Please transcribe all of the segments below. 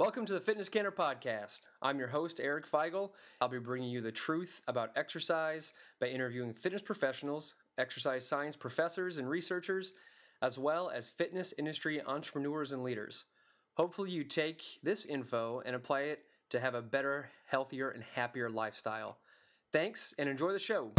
Welcome to the Fitness Canner Podcast. I'm your host, Eric Feigl. I'll be bringing you the truth about exercise by interviewing fitness professionals, exercise science professors and researchers, as well as fitness industry entrepreneurs and leaders. Hopefully, you take this info and apply it to have a better, healthier, and happier lifestyle. Thanks and enjoy the show.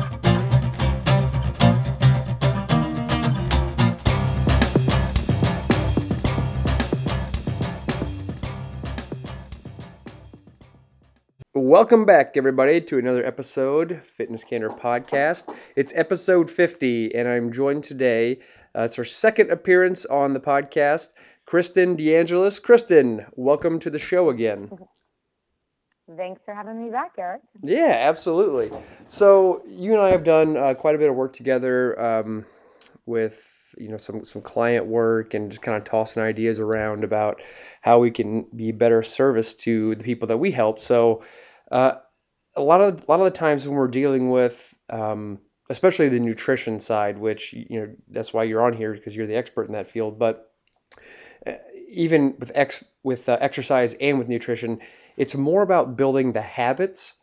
Welcome back, everybody, to another episode of Fitness Canner Podcast. It's episode 50, and I'm joined today. Uh, it's our second appearance on the podcast. Kristen DeAngelis. Kristen, welcome to the show again. Thanks for having me back, Eric. Yeah, absolutely. So you and I have done uh, quite a bit of work together um, with you know some some client work and just kind of tossing ideas around about how we can be better service to the people that we help. So uh, a lot of a lot of the times when we're dealing with um, especially the nutrition side, which you know that's why you're on here because you're the expert in that field, but uh, even with ex with uh, exercise and with nutrition, it's more about building the habits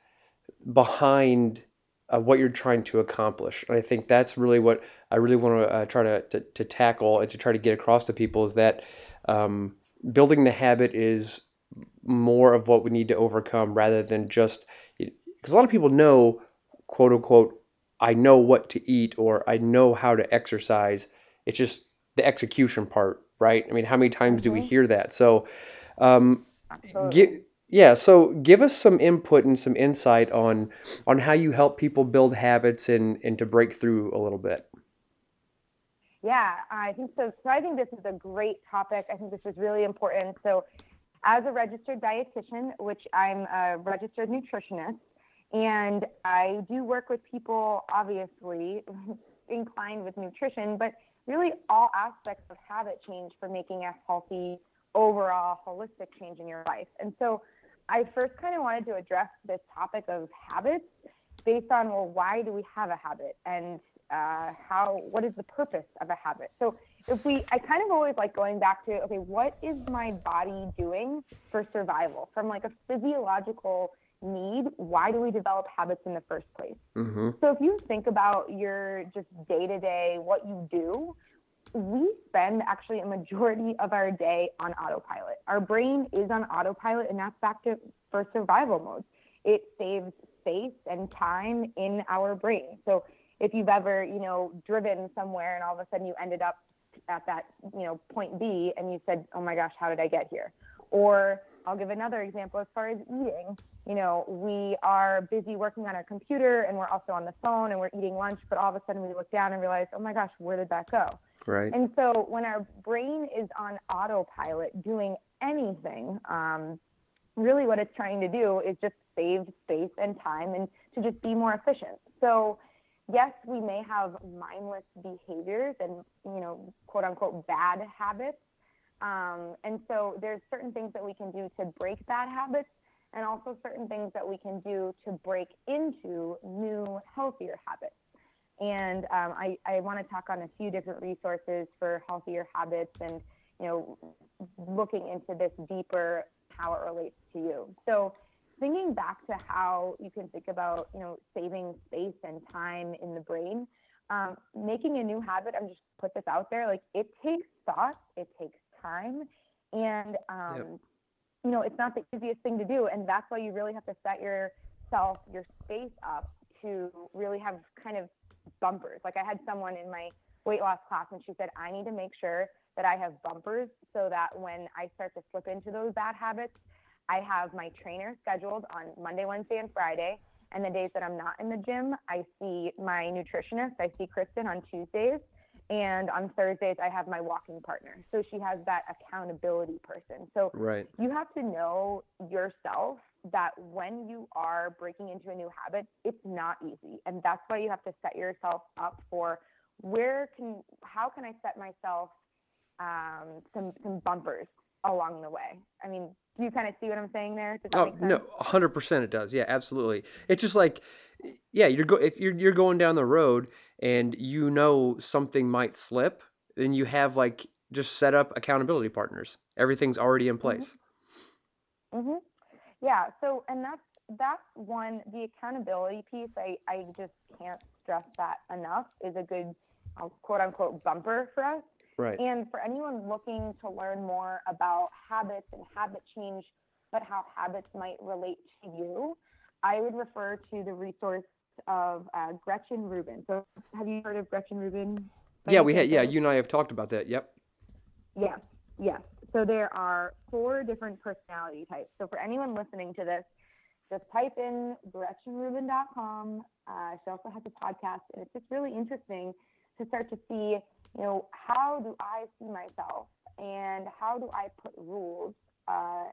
behind uh, what you're trying to accomplish. And I think that's really what I really want to uh, try to, to, to tackle and to try to get across to people is that um, building the habit is more of what we need to overcome rather than just because a lot of people know quote unquote I know what to eat or I know how to exercise. It's just the execution part, right? I mean, how many times do we Mhm. hear that? So, um, gi- yeah. So, give us some input and some insight on on how you help people build habits and and to break through a little bit. Yeah, I think so. So I think this is a great topic. I think this is really important. So, as a registered dietitian, which I'm a registered nutritionist, and I do work with people, obviously inclined with nutrition, but really all aspects of habit change for making a healthy, overall, holistic change in your life. And so, I first kind of wanted to address this topic of habits based on well, why do we have a habit and uh, how what is the purpose of a habit so if we i kind of always like going back to okay what is my body doing for survival? From like a physiological need why do we develop habits in the first place? Mm-hmm. so if you think about your just day to day what you do we spend actually a majority of our day on autopilot. Our brain is on autopilot and that's back to for survival mode. It saves space and time in our brain. So if you've ever, you know, driven somewhere and all of a sudden you ended up at that, you know, point B and you said, "Oh my gosh, how did I get here?" Or I'll give another example as far as eating. You know, we are busy working on our computer and we're also on the phone and we're eating lunch, but all of a sudden we look down and realize, "Oh my gosh, where did that go?" Right. And so when our brain is on autopilot doing anything, um, really what it's trying to do is just save space and time and to just be more efficient. So yes, we may have mindless behaviors and, you know, quote unquote bad habits. Um, and so there's certain things that we can do to break bad habits and also certain things that we can do to break into new, healthier habits. And um, I, I want to talk on a few different resources for healthier habits and, you know, looking into this deeper, how it relates to you. So thinking back to how you can think about, you know, saving space and time in the brain, um, making a new habit, I'm just put this out there, like it takes thought, it takes time, and um, Yep. you know, it's not the easiest thing to do, and that's why you really have to set yourself, your space up to really have kind of bumpers. Like I had someone in my weight loss class, and she said, I need to make sure that I have bumpers so that when I start to slip into those bad habits, I have my trainer scheduled on Monday, Wednesday, and Friday. And the days that I'm not in the gym, I see my nutritionist. I see Kristen on Tuesdays. And on Thursdays, I have my walking partner. So she has that accountability person. So Right. you have to know yourself that when you are breaking into a new habit, it's not easy. And that's why you have to set yourself up for where can, how can I set myself um, some, some bumpers along the way? I mean, do you kind of see what I'm saying there? Oh no, hundred percent it does. Yeah, absolutely. It's just like, yeah, you're go if you're you're going down the road and you know something might slip, then you have like just set up accountability partners. Everything's already in Mhm. place. Mhm. Yeah. So, and that's that's one the accountability piece. I I just can't stress that enough. Is a good, uh, quote unquote, bumper for us. Right. And for anyone looking to learn more about habits and habit change, but how habits might relate to you, I would refer to the resource of uh, Gretchen Rubin. So, have you heard of Gretchen Rubin? Yeah, we had yeah, you and I have talked about that. Yep. Yes, yes. So there are four different personality types. So for anyone listening to this, just type in GretchenRubin.com. Uh, she also has a podcast, and it's just really interesting to start to see, you know, how do I see myself, and how do I put rules, uh,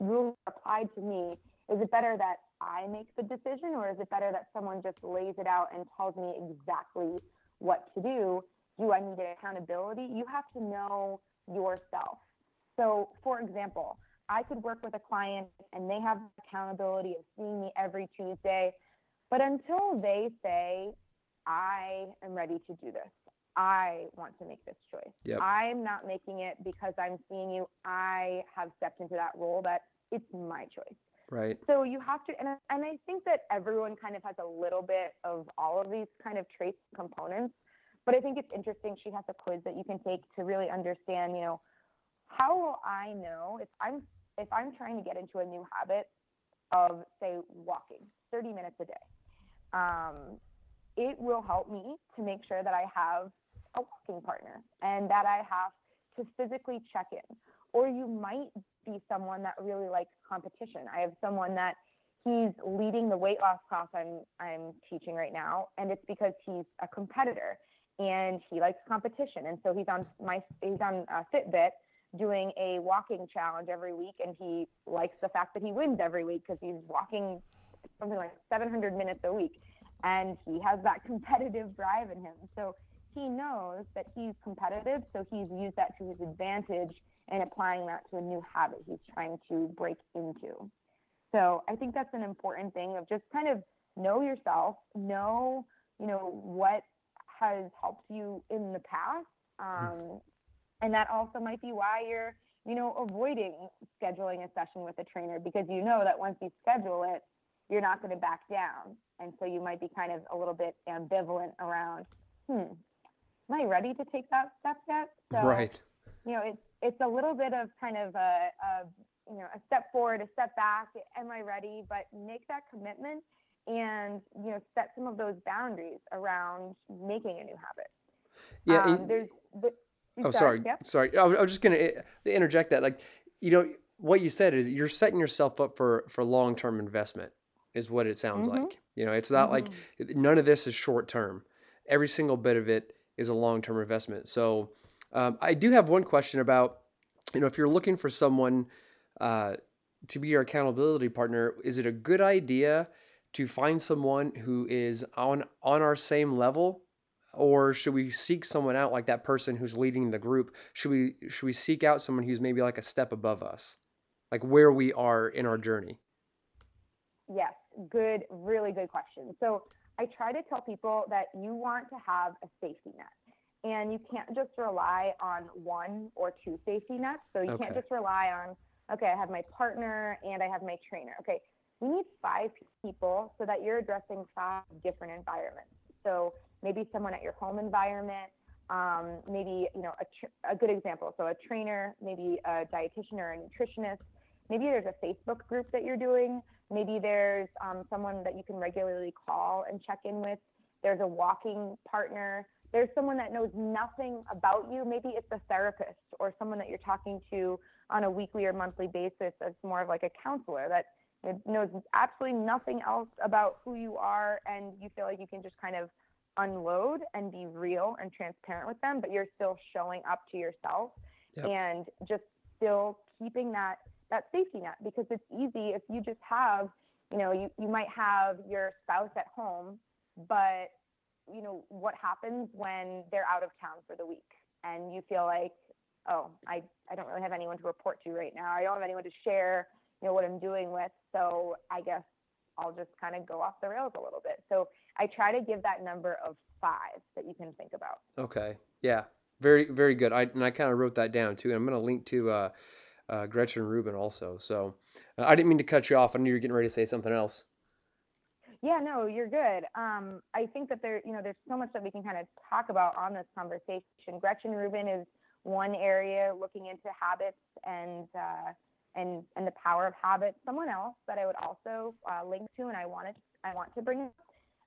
rules applied to me. Is it better that I make the decision, or is it better that someone just lays it out and tells me exactly what to do? Do I need accountability? You have to know yourself. So, for example, I could work with a client and they have accountability of seeing me every Tuesday, but until they say, I am ready to do this, I want to make this choice. Yep. I'm not making it because I'm seeing you. I have stepped into that role that it's my choice. Right. So you have to, and, and I think that everyone kind of has a little bit of all of these kind of traits and components. But I think it's interesting. She has a quiz that you can take to really understand, you know, how will I know if I'm if I'm trying to get into a new habit of say walking 30 minutes a day. Um, it will help me to make sure that I have a walking partner and that I have to physically check in. Or you might be someone that really likes competition. I have someone that he's leading the weight loss class I'm I'm teaching right now, and it's because he's a competitor and he likes competition, and so he's on my he's on uh, Fitbit doing a walking challenge every week, and he likes the fact that he wins every week because he's walking something like 700 minutes a week, and he has that competitive drive in him. So he knows that he's competitive, so he's used that to his advantage and applying that to a new habit he's trying to break into. So I think that's an important thing of just kind of know yourself, know, you know, what has helped you in the past. Um, and that also might be why you're, you know, avoiding scheduling a session with a trainer because you know that once you schedule it, you're not going to back down. And so you might be kind of a little bit ambivalent around, hmm, am I ready to take that step yet? So, Right. you know, it's it's a little bit of kind of a, a you know a step forward, a step back. Am I ready? But make that commitment and you know set some of those boundaries around making a new habit. Yeah. Um, and- there's the, Oh, sorry. Yep. Sorry. I was, I was just going to interject that. Like, you know, what you said is you're setting yourself up for for long term investment, is what it sounds Mhm. like. You know, it's not like none of this is short term. Every single bit of it is a long term investment. So, um, I do have one question about, you know, if you're looking for someone uh, to be your accountability partner, is it a good idea to find someone who is on on our same level? Or should we seek someone out like that person who's leading the group? Should we should we seek out someone who's maybe like a step above us? Like where we are in our journey? Yes, good, really good question. So I try to tell people that you want to have a safety net. And you can't just rely on one or two safety nets. So you can't just rely on, okay, I have my partner and I have my trainer. Okay, we need five people so that you're addressing five different environments. So maybe someone at your home environment, um, maybe you know a, tr- a good example. So a trainer, maybe a dietitian or a nutritionist. Maybe there's a Facebook group that you're doing. Maybe there's um, someone that you can regularly call and check in with. There's a walking partner. There's someone that knows nothing about you. Maybe it's a therapist or someone that you're talking to on a weekly or monthly basis as more of like a counselor that knows absolutely nothing else about who you are and you feel like you can just kind of unload and be real and transparent with them, but you're still showing up to yourself Yep. and just still keeping that that safety net because it's easy if you just have, you know, you, you might have your spouse at home, but you know, what happens when they're out of town for the week and you feel like, oh, I, I don't really have anyone to report to right now. I don't have anyone to share, you know, what I'm doing with. So I guess I'll just kind of go off the rails a little bit. So I try to give that number of five that you can think about. Okay. Yeah. Very very good. I and I kind of wrote that down too. And I'm going to link to uh, uh, Gretchen Rubin also. So uh, I didn't mean to cut you off. I knew you were getting ready to say something else. Yeah, no, you're good. Um, I think that there, you know, there's so much that we can kind of talk about on this conversation. Gretchen Rubin is one area looking into habits and uh, and and the power of habits. Someone else that I would also uh, link to, and I wanted I want to bring up.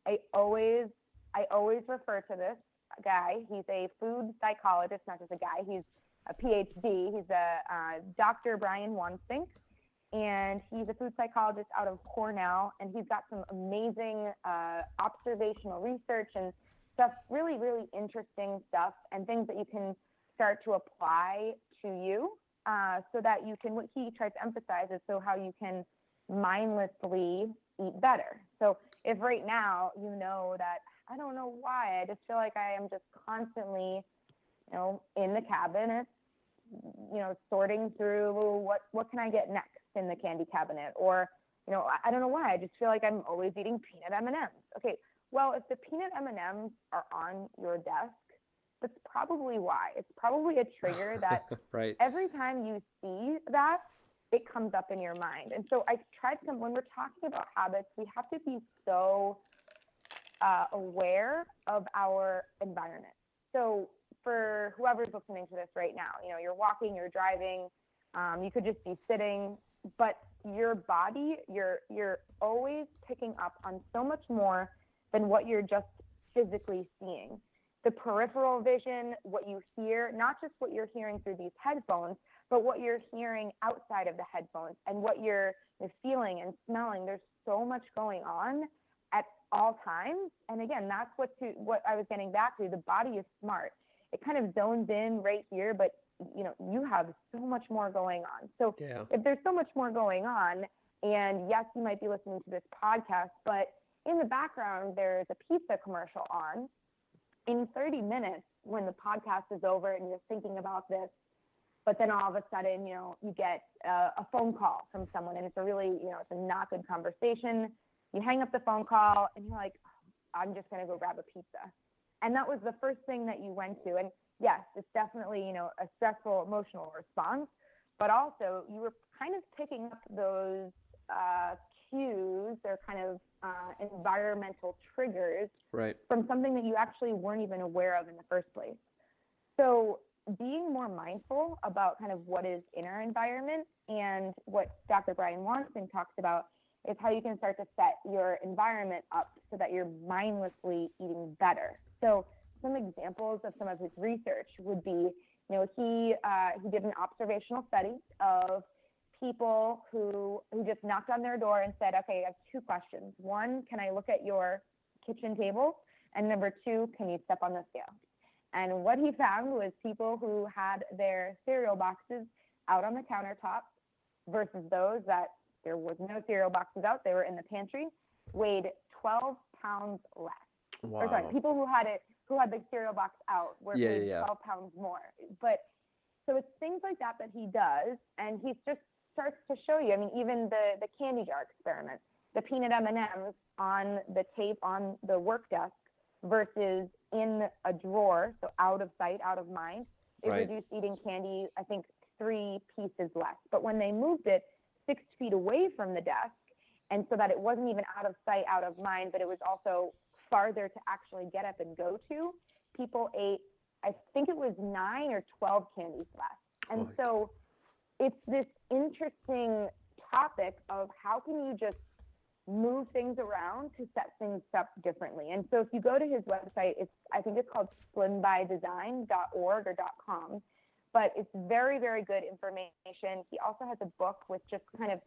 I always I always refer to this guy. He's a food psychologist, not just a guy. He's a PhD. He's a uh, Dr. Brian Wansink, and he's a food psychologist out of Cornell. And he's got some amazing uh, observational research and stuff, really, really interesting stuff, and things that you can start to apply to you, uh, so that you can. What he tries to emphasize is so how you can mindlessly eat better. So if right now you know that I don't know why I just feel like I am just constantly, you know, in the cabinet you know, sorting through what what can I get next in the candy cabinet, or you know, I, I don't know why. I just feel like I'm always eating peanut M and M's. Okay, well, if the peanut M and M's are on your desk, that's probably why. It's probably a trigger that right. every time you see that, it comes up in your mind. And so I tried to, when we're talking about habits, we have to be so uh, aware of our environment. So for whoever's listening to this right now. You know, you're walking, you're driving, um, you could just be sitting, but your body, you're you're always picking up on so much more than what you're just physically seeing. The peripheral vision, what you hear, not just what you're hearing through these headphones, but what you're hearing outside of the headphones and what you're, you're feeling and smelling. There's so much going on at all times. And again, that's what to what I was getting back to. The body is smart it kind of zones in right here, but you know, you have so much more going on. So yeah. if there's so much more going on, and yes, you might be listening to this podcast, but in the background there's a pizza commercial on. In 30 minutes, when the podcast is over and you're thinking about this, but then all of a sudden, you know, you get a, a phone call from someone, and it's a really, you know, it's a not good conversation. You hang up the phone call, and you're like, oh, I'm just gonna go grab a pizza and that was the first thing that you went to. And yes it's definitely you know a stressful emotional response but also you were kind of picking up those uh, cues. Or kind of uh, environmental triggers right. from something that you actually weren't even aware of in the first place. So being more mindful about kind of what is in our environment and what dr brian wansink talks about is how you can start to set your environment up so that you're mindlessly eating better so some examples of some of his research would be, you know, he uh, he did an observational study of people who who just knocked on their door and said, okay, I have two questions. One, can I look at your kitchen table? And number two, can you step on the scale? And what he found was people who had their cereal boxes out on the countertop versus those that there was no cereal boxes out, they were in the pantry, weighed 12 pounds less. Wow. Or sorry, people who had it who had the cereal box out were yeah, paid yeah. 12 pounds more. But so it's things like that that he does, and he just starts to show you. I mean, even the the candy jar experiment, the peanut M&Ms on the tape on the work desk versus in a drawer, so out of sight, out of mind. It right. reduced eating candy, I think, three pieces less. But when they moved it six feet away from the desk, and so that it wasn't even out of sight, out of mind, but it was also farther to actually get up and go to, people ate, I think it was nine or 12 candies less. And Boy. so it's this interesting topic of how can you just move things around to set things up differently. And so if you go to his website, it's I think it's called slimbydesign.org or .com, but it's very very good information. He also has a book with just kind of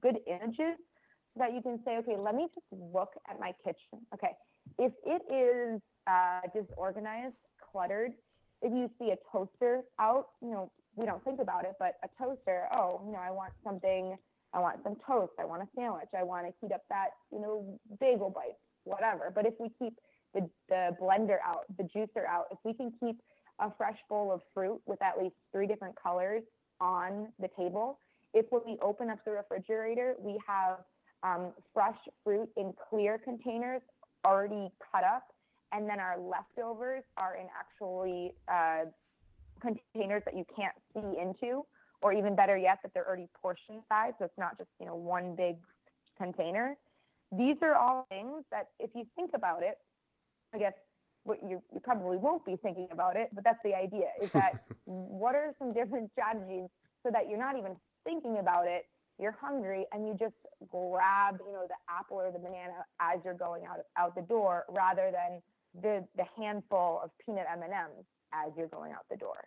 good images that you can say, okay, let me just look at my kitchen. Okay, if it is uh, disorganized, cluttered, if you see a toaster out, you know, we don't think about it, but a toaster, oh, you know, I want something, I want some toast, I want a sandwich, I want to heat up that, you know, bagel bites, whatever. But if we keep the, the blender out, the juicer out, if we can keep a fresh bowl of fruit with at least three different colors on the table, if when we open up the refrigerator, we have um, fresh fruit in clear containers already cut up, and then our leftovers are in actually uh, containers that you can't see into, or even better yet, that they're already portion sized, so it's not just you know one big container. These are all things that, if you think about it, I guess what you, you probably won't be thinking about it, but that's the idea. Is that what are some different strategies so that you're not even thinking about it, you're hungry, and you just grab you know the apple or the banana as you're going out out the door, rather than the the handful of peanut M and M's as you're going out the door.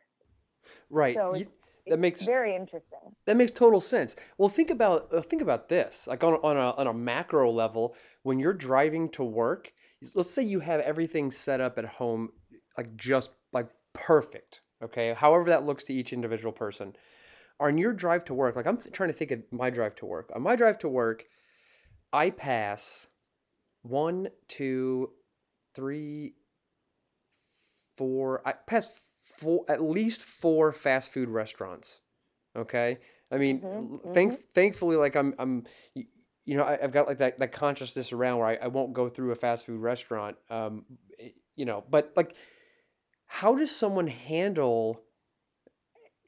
Right. So You- that makes very interesting. that makes total sense. Well, think about uh, think about this. Like on on a on a macro level, when you're driving to work, let's say you have everything set up at home like just like perfect, okay? However that looks to each individual person. On your drive to work, like I'm trying to think of my drive to work. On my drive to work, I pass one, two, three, four. I pass four, at least four fast food restaurants. Okay, I mean, Mhm, l- thank thankfully, like I'm I'm, you know, I, I've got like that that consciousness around where I, I won't go through a fast food restaurant. Um, eh, you know, but like, how does someone handle?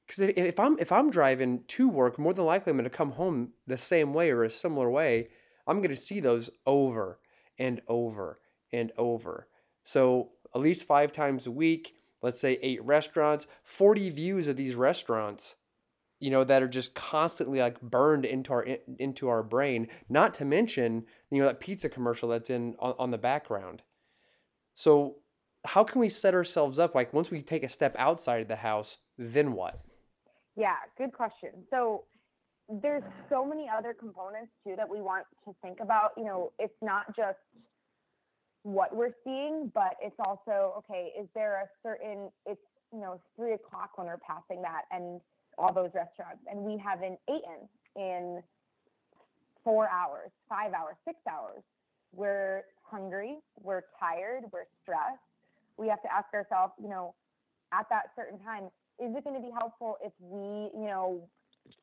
Because if, if I'm if I'm driving to work, more than likely I'm going to come home the same way or a similar way. I'm going to see those over and over and over. So at least five times a week, let's say eight restaurants, 40 views of these restaurants, you know, that are just constantly like burned into our into our brain. Not to mention, you know, that pizza commercial that's in on, on the background. So how can we set ourselves up like once we take a step outside of the house, then what? Yeah, good question. So there's mm. so many other components too that we want to think about. You know, it's not just what we're seeing, but it's also okay. Is there a certain? It's you know three o'clock when we're passing that and all those restaurants, and we haven't eaten in four hours, five hours, six hours. We're hungry, we're tired, we're stressed. We have to ask ourselves, you know, at that certain time, is it going to be helpful if we, you know,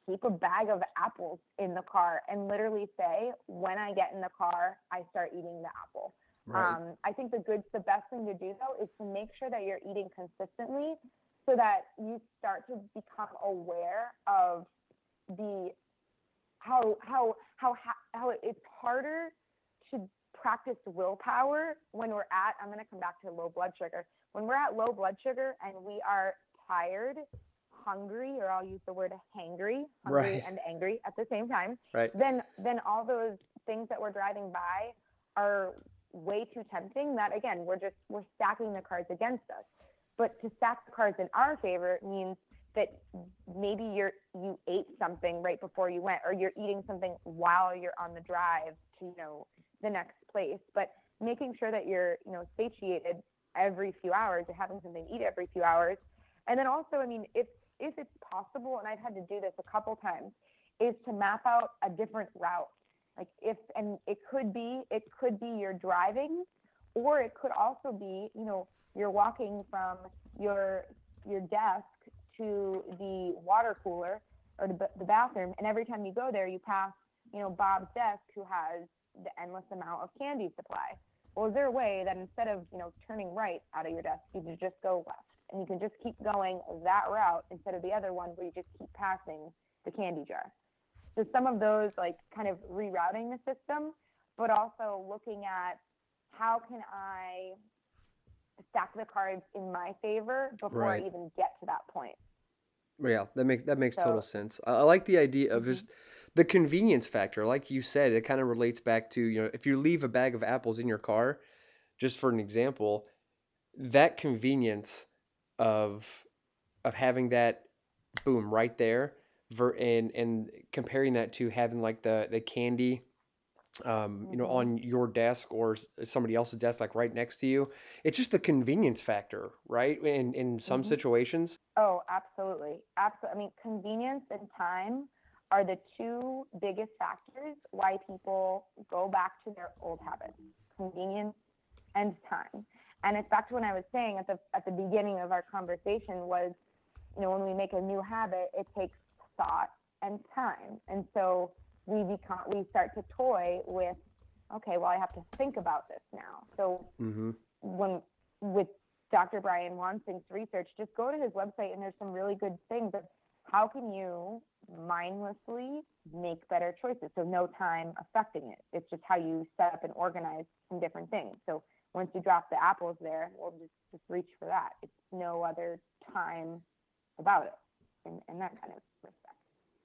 keep a bag of apples in the car and literally say, when I get in the car, I start eating the apple. Um, I think the good, the best thing to do though is to make sure that you're eating consistently, so that you start to become aware of the how how how how it's harder to practice willpower when we're at. I'm going to come back to low blood sugar. When we're at low blood sugar and we are tired, hungry, or I'll use the word hangry, hungry Right. and angry at the same time right? then then all those things that we're driving by are way too tempting that again we're just we're stacking the cards against us but to stack the cards in our favor means that maybe you're you ate something right before you went or you're eating something while you're on the drive to you know the next place but making sure that you're you know satiated every few hours you're having something to eat every few hours and then also i mean if if it's possible and i've had to do this a couple times is to map out a different route. Like if and it could be it could be you're driving or it could also be you know you're walking from your your desk to the water cooler or the, the bathroom and every time you go there you pass you know bob's desk who has the endless amount of candy supply. Well is there a way that instead of you know turning right out of your desk you just go left and you can just keep going that route instead of the other one where you just keep passing the candy jar so some of those like kind of rerouting the system, but also looking at how can I stack the cards in my favor before Right. I even get to that point. Yeah, that makes that makes total sense. I, I like the idea of Mhm. just the convenience factor. Like you said, it kind of relates back to, you know, if you leave a bag of apples in your car, just for an example, that convenience of of having that boom right there ver and and comparing that to having like the the candy um, you know, Mhm. on your desk or somebody else's desk, like right next to you. It's just the convenience factor, right? In in some Mhm. situations. Oh, absolutely. Absolutely. I mean, convenience and time are the two biggest factors why people go back to their old habits. Convenience and time. And it's back to what I was saying at the at the beginning of our conversation was, you know, when we make a new habit, it takes thought and time. And so we become we start to toy with, okay, well I have to think about this now. So Mm-hmm. when with Dr. Brian Wansink's research, just go to his website and there's some really good things of how can you mindlessly make better choices? So no time affecting it. It's just how you set up and organize some different things. So once you drop the apples there, we'll just, just reach for that. It's no other time about it in, in that kind of respect.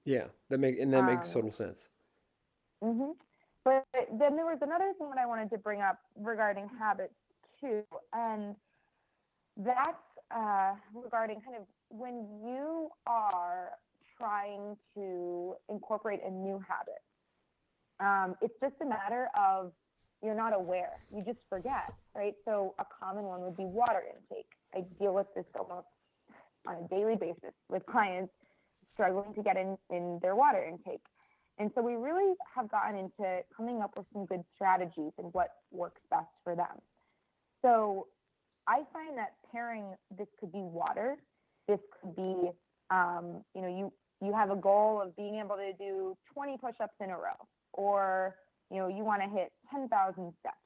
Yeah, that make and that makes Um, total sense. hmm But then there was another thing that I wanted to bring up regarding habits too, and that's uh, regarding kind of when you are trying to incorporate a new habit. Um, it's just a matter of you're not aware. You just forget, right? So a common one would be water intake. I deal with this almost on a daily basis with clients struggling to get in, in their water intake. And so we really have gotten into coming up with some good strategies and what works best for them. So I find that pairing this could be water, this could be, um, you know, you you have a goal of being able to do 20 push-ups in a row, or you know, you want to hit 10,000 steps.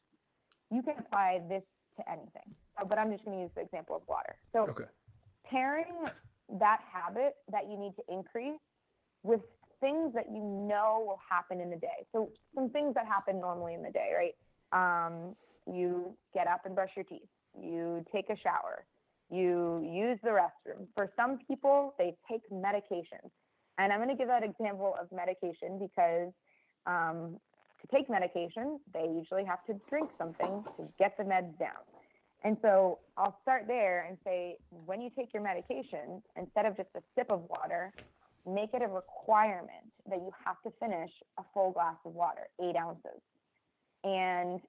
You can apply this to anything, Uh, but I'm just going to use the example of water. So Okay. pairing that habit that you need to increase with things that you know will happen in the day. So some things that happen normally in the day, right? Um, you get up and brush your teeth. You take a shower. You use the restroom. For some people, they take medication. And I'm going to give that example of medication because um, take medication, they usually have to drink something to get the meds down. And so I'll start there and say, when you take your medication, instead of just a sip of water, make it a requirement that you have to finish a full glass of water, eight ounces. And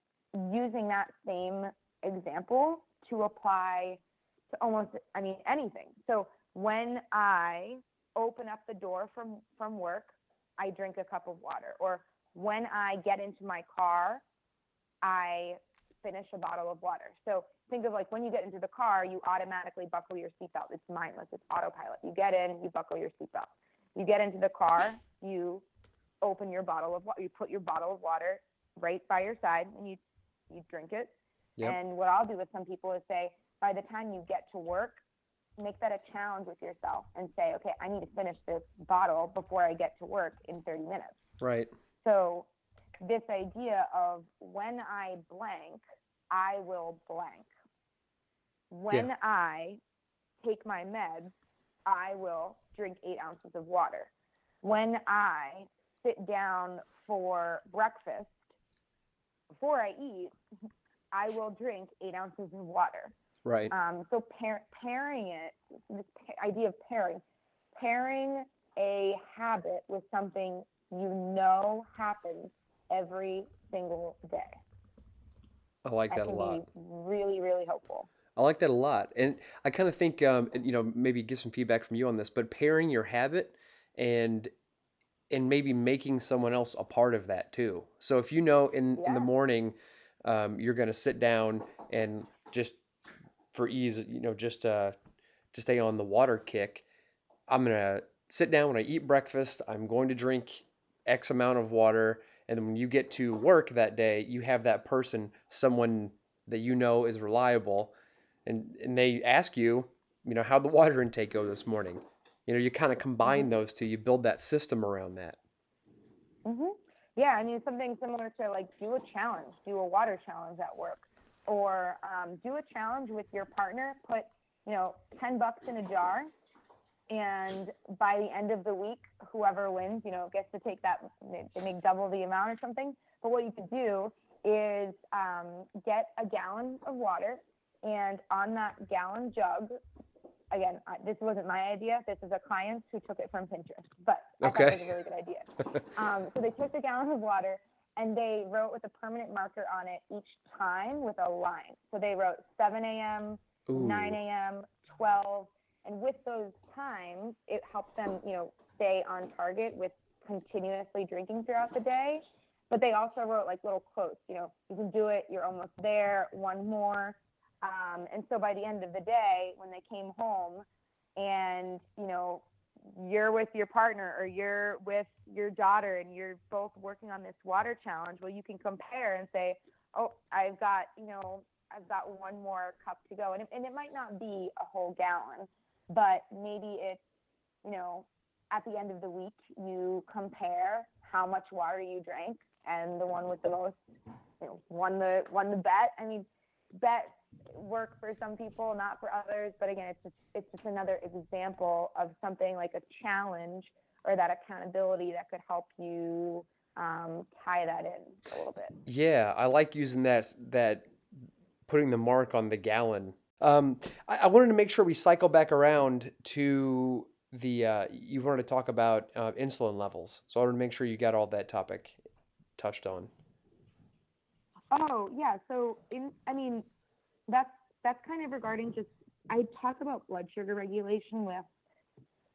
using that same example to apply to almost, I mean, anything. So when I open up the door from, from work, I drink a cup of water. Or when I get into my car, I finish a bottle of water. So think of like when you get into the car, you automatically buckle your seatbelt. It's mindless, it's autopilot. You get in, you buckle your seatbelt. You get into the car, you open your bottle of water, you put your bottle of water right by your side and you you drink it. Yep. And what I'll do with some people is say, by the time you get to work, make that a challenge with yourself and say, okay, I need to finish this bottle before I get to work in 30 minutes. Right. So this idea of when I blank, I will blank. When Yeah. I take my meds, I will drink eight ounces of water. When I sit down for breakfast, before I eat, I will drink eight ounces of water. Right. Um, so pair, pairing it, this idea of pairing, pairing a habit with something you know happens every single day. I like That that a lot. be really, really helpful. I like that a lot. And I kind of think, um, you know, maybe get some feedback from you on this, but pairing your habit and and maybe making someone else a part of that too. So if you know in in the morning, um, you're going to sit down and just for ease, you know, just uh, to stay on the water kick, I'm going to sit down when I eat breakfast. I'm going to drink X amount of water. And when you get to work that day, you have that person, someone that you know is reliable, and, and they ask you, you know, how'd the water intake go this morning? You know, you kind of combine those two, you build that system around that. hmm Yeah, I mean something similar to like do a challenge, do a water challenge at work, or um, do a challenge with your partner. Put you know ten bucks in a jar, and by the end of the week, whoever wins, you know, gets to take that. They make double the amount or something. But what you could do is um, get a gallon of water, and on that gallon jug, again, I, this wasn't my idea. This is a client who took it from Pinterest, but I thought it was a really good idea. Um, so they took a gallon of water and they wrote with a permanent marker on it each time with a line. So they wrote 7 a.m., Ooh. 9 a.m., 12, and with those times, it helps them, you know, stay on target with continuously drinking throughout the day. But they also wrote like little quotes, you know, you can do it, you're almost there, one more. Um, and so by the end of the day, when they came home and, you know, you're with your partner or you're with your daughter and you're both working on this water challenge, well, you can compare and say, oh, I've got, you know, I've got one more cup to go. And it, and it might not be a whole gallon, but maybe it's, you know, at the end of the week, you compare how much water you drank, and the one with the most, you know, won the won the bet. I mean, bets work for some people, not for others. But again, it's just it's just another example of something like a challenge or that accountability that could help you um, tie that in a little bit. Yeah, I like using that that putting the mark on the gallon. Um, I, I wanted to make sure we cycle back around to the uh, you wanted to talk about uh, insulin levels, so I wanted to make sure you got all that topic touched on. Oh yeah, so in I mean that's that's kind of regarding just I talk about blood sugar regulation with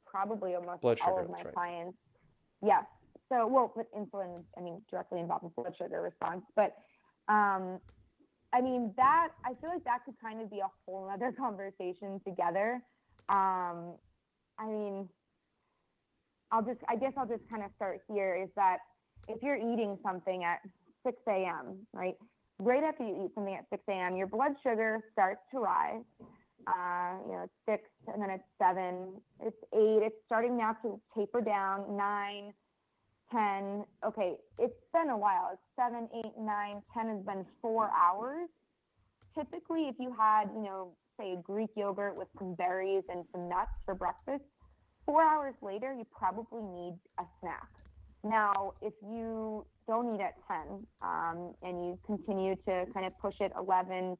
probably almost Blood all sugar, of my right. clients. Yes. So well, with insulin, I mean directly involved with blood sugar response, but um, I mean that I feel like that could kind of be a whole other conversation together. Um, I mean, I'll just I guess I'll just kind of start here is that if you're eating something at 6 a.m., right? Right after you eat something at 6 a.m., your blood sugar starts to rise. Uh, you know, it's six, and then it's seven, it's eight. It's starting now to taper down. Nine, ten. Okay, it's been a while. It's seven, eight, nine, ten has been four hours. Typically, if you had, you know, say a Greek yogurt with some berries and some nuts for breakfast, four hours later, you probably need a snack. Now, if you don't eat at 10 um, and you continue to kind of push it 11,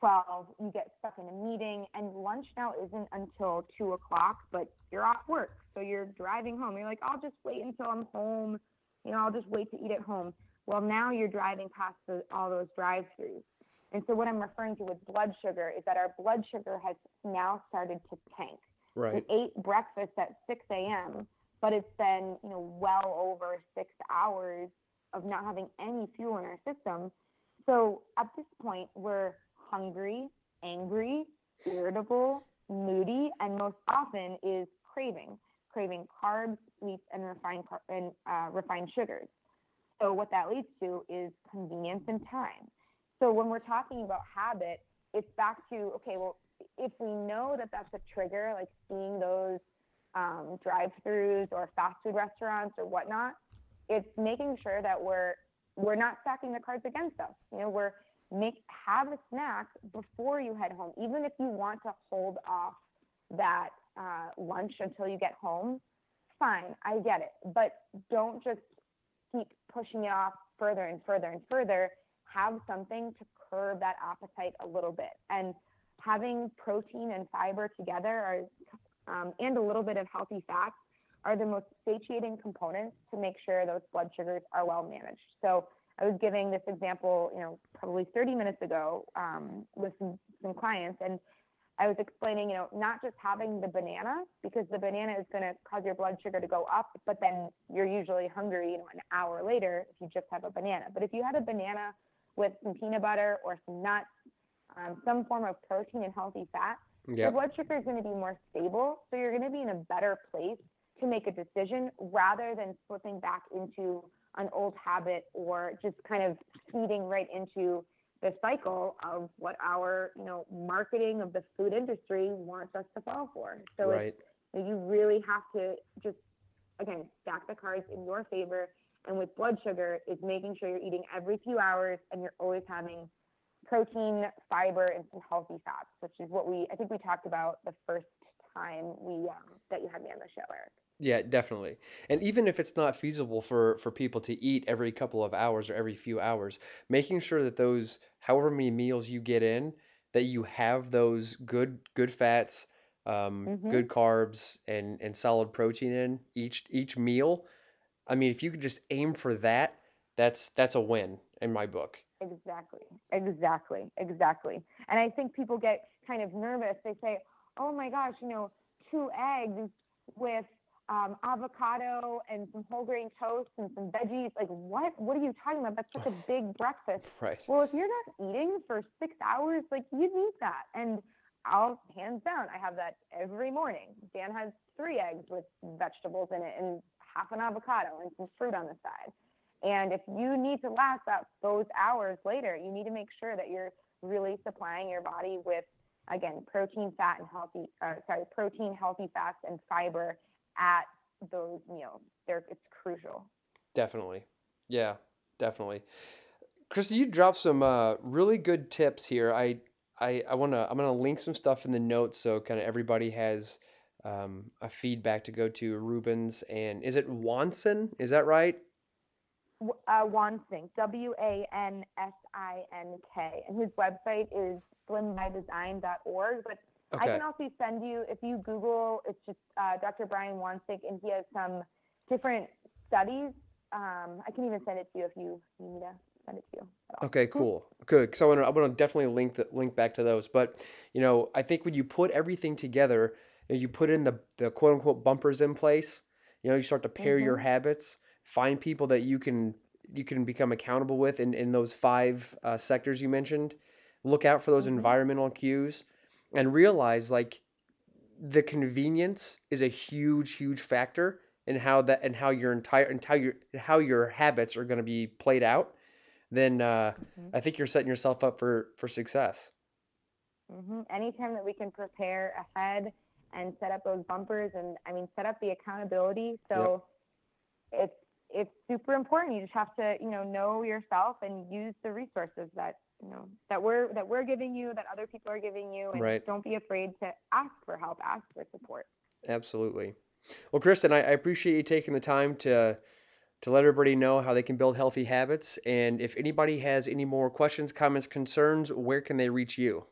12, you get stuck in a meeting, and lunch now isn't until 2 o'clock, but you're off work. So you're driving home. You're like, I'll just wait until I'm home. You know, I'll just wait to eat at home. Well, now you're driving past the, all those drive throughs. And so, what I'm referring to with blood sugar is that our blood sugar has now started to tank. Right. We ate breakfast at 6 a.m., but it's been, you know, well over six hours of not having any fuel in our system. So at this point, we're hungry, angry, irritable, moody, and most often is craving, craving carbs, sweets, and refined car- and uh, refined sugars. So what that leads to is convenience and time. So when we're talking about habit, it's back to okay, well, if we know that that's a trigger, like seeing those um, drive-throughs or fast food restaurants or whatnot, it's making sure that we're we're not stacking the cards against us. You know, we're make have a snack before you head home, even if you want to hold off that uh, lunch until you get home. Fine, I get it, but don't just keep pushing it off further and further and further. Have something to curb that appetite a little bit, and having protein and fiber together are, um, and a little bit of healthy fats are the most satiating components to make sure those blood sugars are well managed. So I was giving this example, you know, probably 30 minutes ago um, with some, some clients, and I was explaining, you know, not just having the banana because the banana is going to cause your blood sugar to go up, but then you're usually hungry, you know, an hour later if you just have a banana. But if you had a banana with some peanut butter or some nuts, um, some form of protein and healthy fat, your blood sugar is going to be more stable. So you're going to be in a better place to make a decision rather than slipping back into an old habit or just kind of feeding right into the cycle of what our, you know, marketing of the food industry wants us to fall for. So Right. it's, you really have to just, again, stack the cards in your favor. And with blood sugar, is making sure you're eating every few hours and you're always having protein, fiber, and some healthy fats, which is what we I think we talked about the first time we um, that you had me on the show, Eric. Yeah, definitely. And even if it's not feasible for for people to eat every couple of hours or every few hours, making sure that those however many meals you get in, that you have those good good fats, um, Mhm. good carbs, and and solid protein in each each meal. I mean, if you could just aim for that, that's that's a win in my book. Exactly, exactly, exactly. And I think people get kind of nervous. They say, "Oh my gosh, you know, two eggs with um, avocado and some whole grain toast and some veggies. Like, what? What are you talking about? That's such a big breakfast." Right. Well, if you're not eating for six hours, like you need that. And I'll hands down, I have that every morning. Dan has three eggs with vegetables in it and half an avocado and some fruit on the side. And if you need to last that those hours later, you need to make sure that you're really supplying your body with again protein, fat, and healthy. Uh, sorry, protein, healthy fats, and fiber at those meals. They're, it's crucial. Definitely. Yeah, definitely. Kristen, you dropped some uh, really good tips here. I I, I wanna I'm gonna link some stuff in the notes so kind of everybody has um, a feedback to go to. Rubin's and is it Wansin? Is that right? Uh, Wansink, W A N S I N K, and his website is slimbydesign.org. But I can also send you, if you Google, it's just uh, Dr. Brian Wansink, and he has some different studies. Um, I can even send it to you if you need me to send it to you. Okay, cool. Good. So I want to I want to definitely link the link back to those. But you know, I think when you put everything together and you put in the the quote unquote bumpers in place, you know, you start to pair your Mm-hmm. habits, find people that you can you can become accountable with in in those five uh, sectors you mentioned. Look out for those Mm-hmm. environmental cues and realize like the convenience is a huge huge factor in how that and how your entire and how your how your habits are going to be played out then uh, Mhm. I think you're setting yourself up for for success. hmm Anytime that we can prepare ahead and set up those bumpers, and I mean, set up the accountability. So it's it's super important. You just have to, you know, know yourself and use the resources that you know that we're that we're giving you, that other people are giving you, and Right. don't be afraid to ask for help, ask for support. Absolutely. Well, Kristen, I, I appreciate you taking the time to to let everybody know how they can build healthy habits. And if anybody has any more questions, comments, concerns, where can they reach you?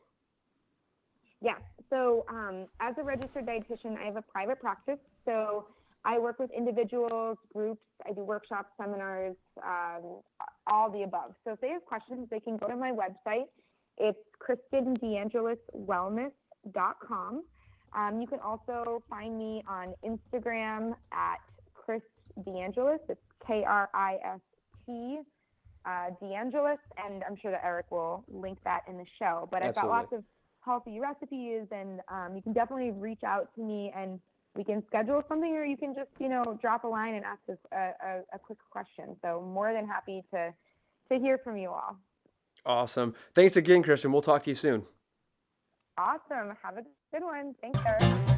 Yeah. So, um, as a registered dietitian, I have a private practice. So, I work with individuals, groups. I do workshops, seminars, um, all the above. So, if they have questions, they can go to my website. It's KristenDeangelisWellness.com. Um, you can also find me on Instagram at Chris DeAngelis. It's K R I S T uh, DeAngelis, and I'm sure that Eric will link that in the show. But I've got lots of healthy recipes, and um, you can definitely reach out to me, and we can schedule something, or you can just you know drop a line and ask us a, a, a quick question. So more than happy to to hear from you all. Awesome. Thanks again, Kristen. We'll talk to you soon. Awesome. Have a good one. Thanks, Eric.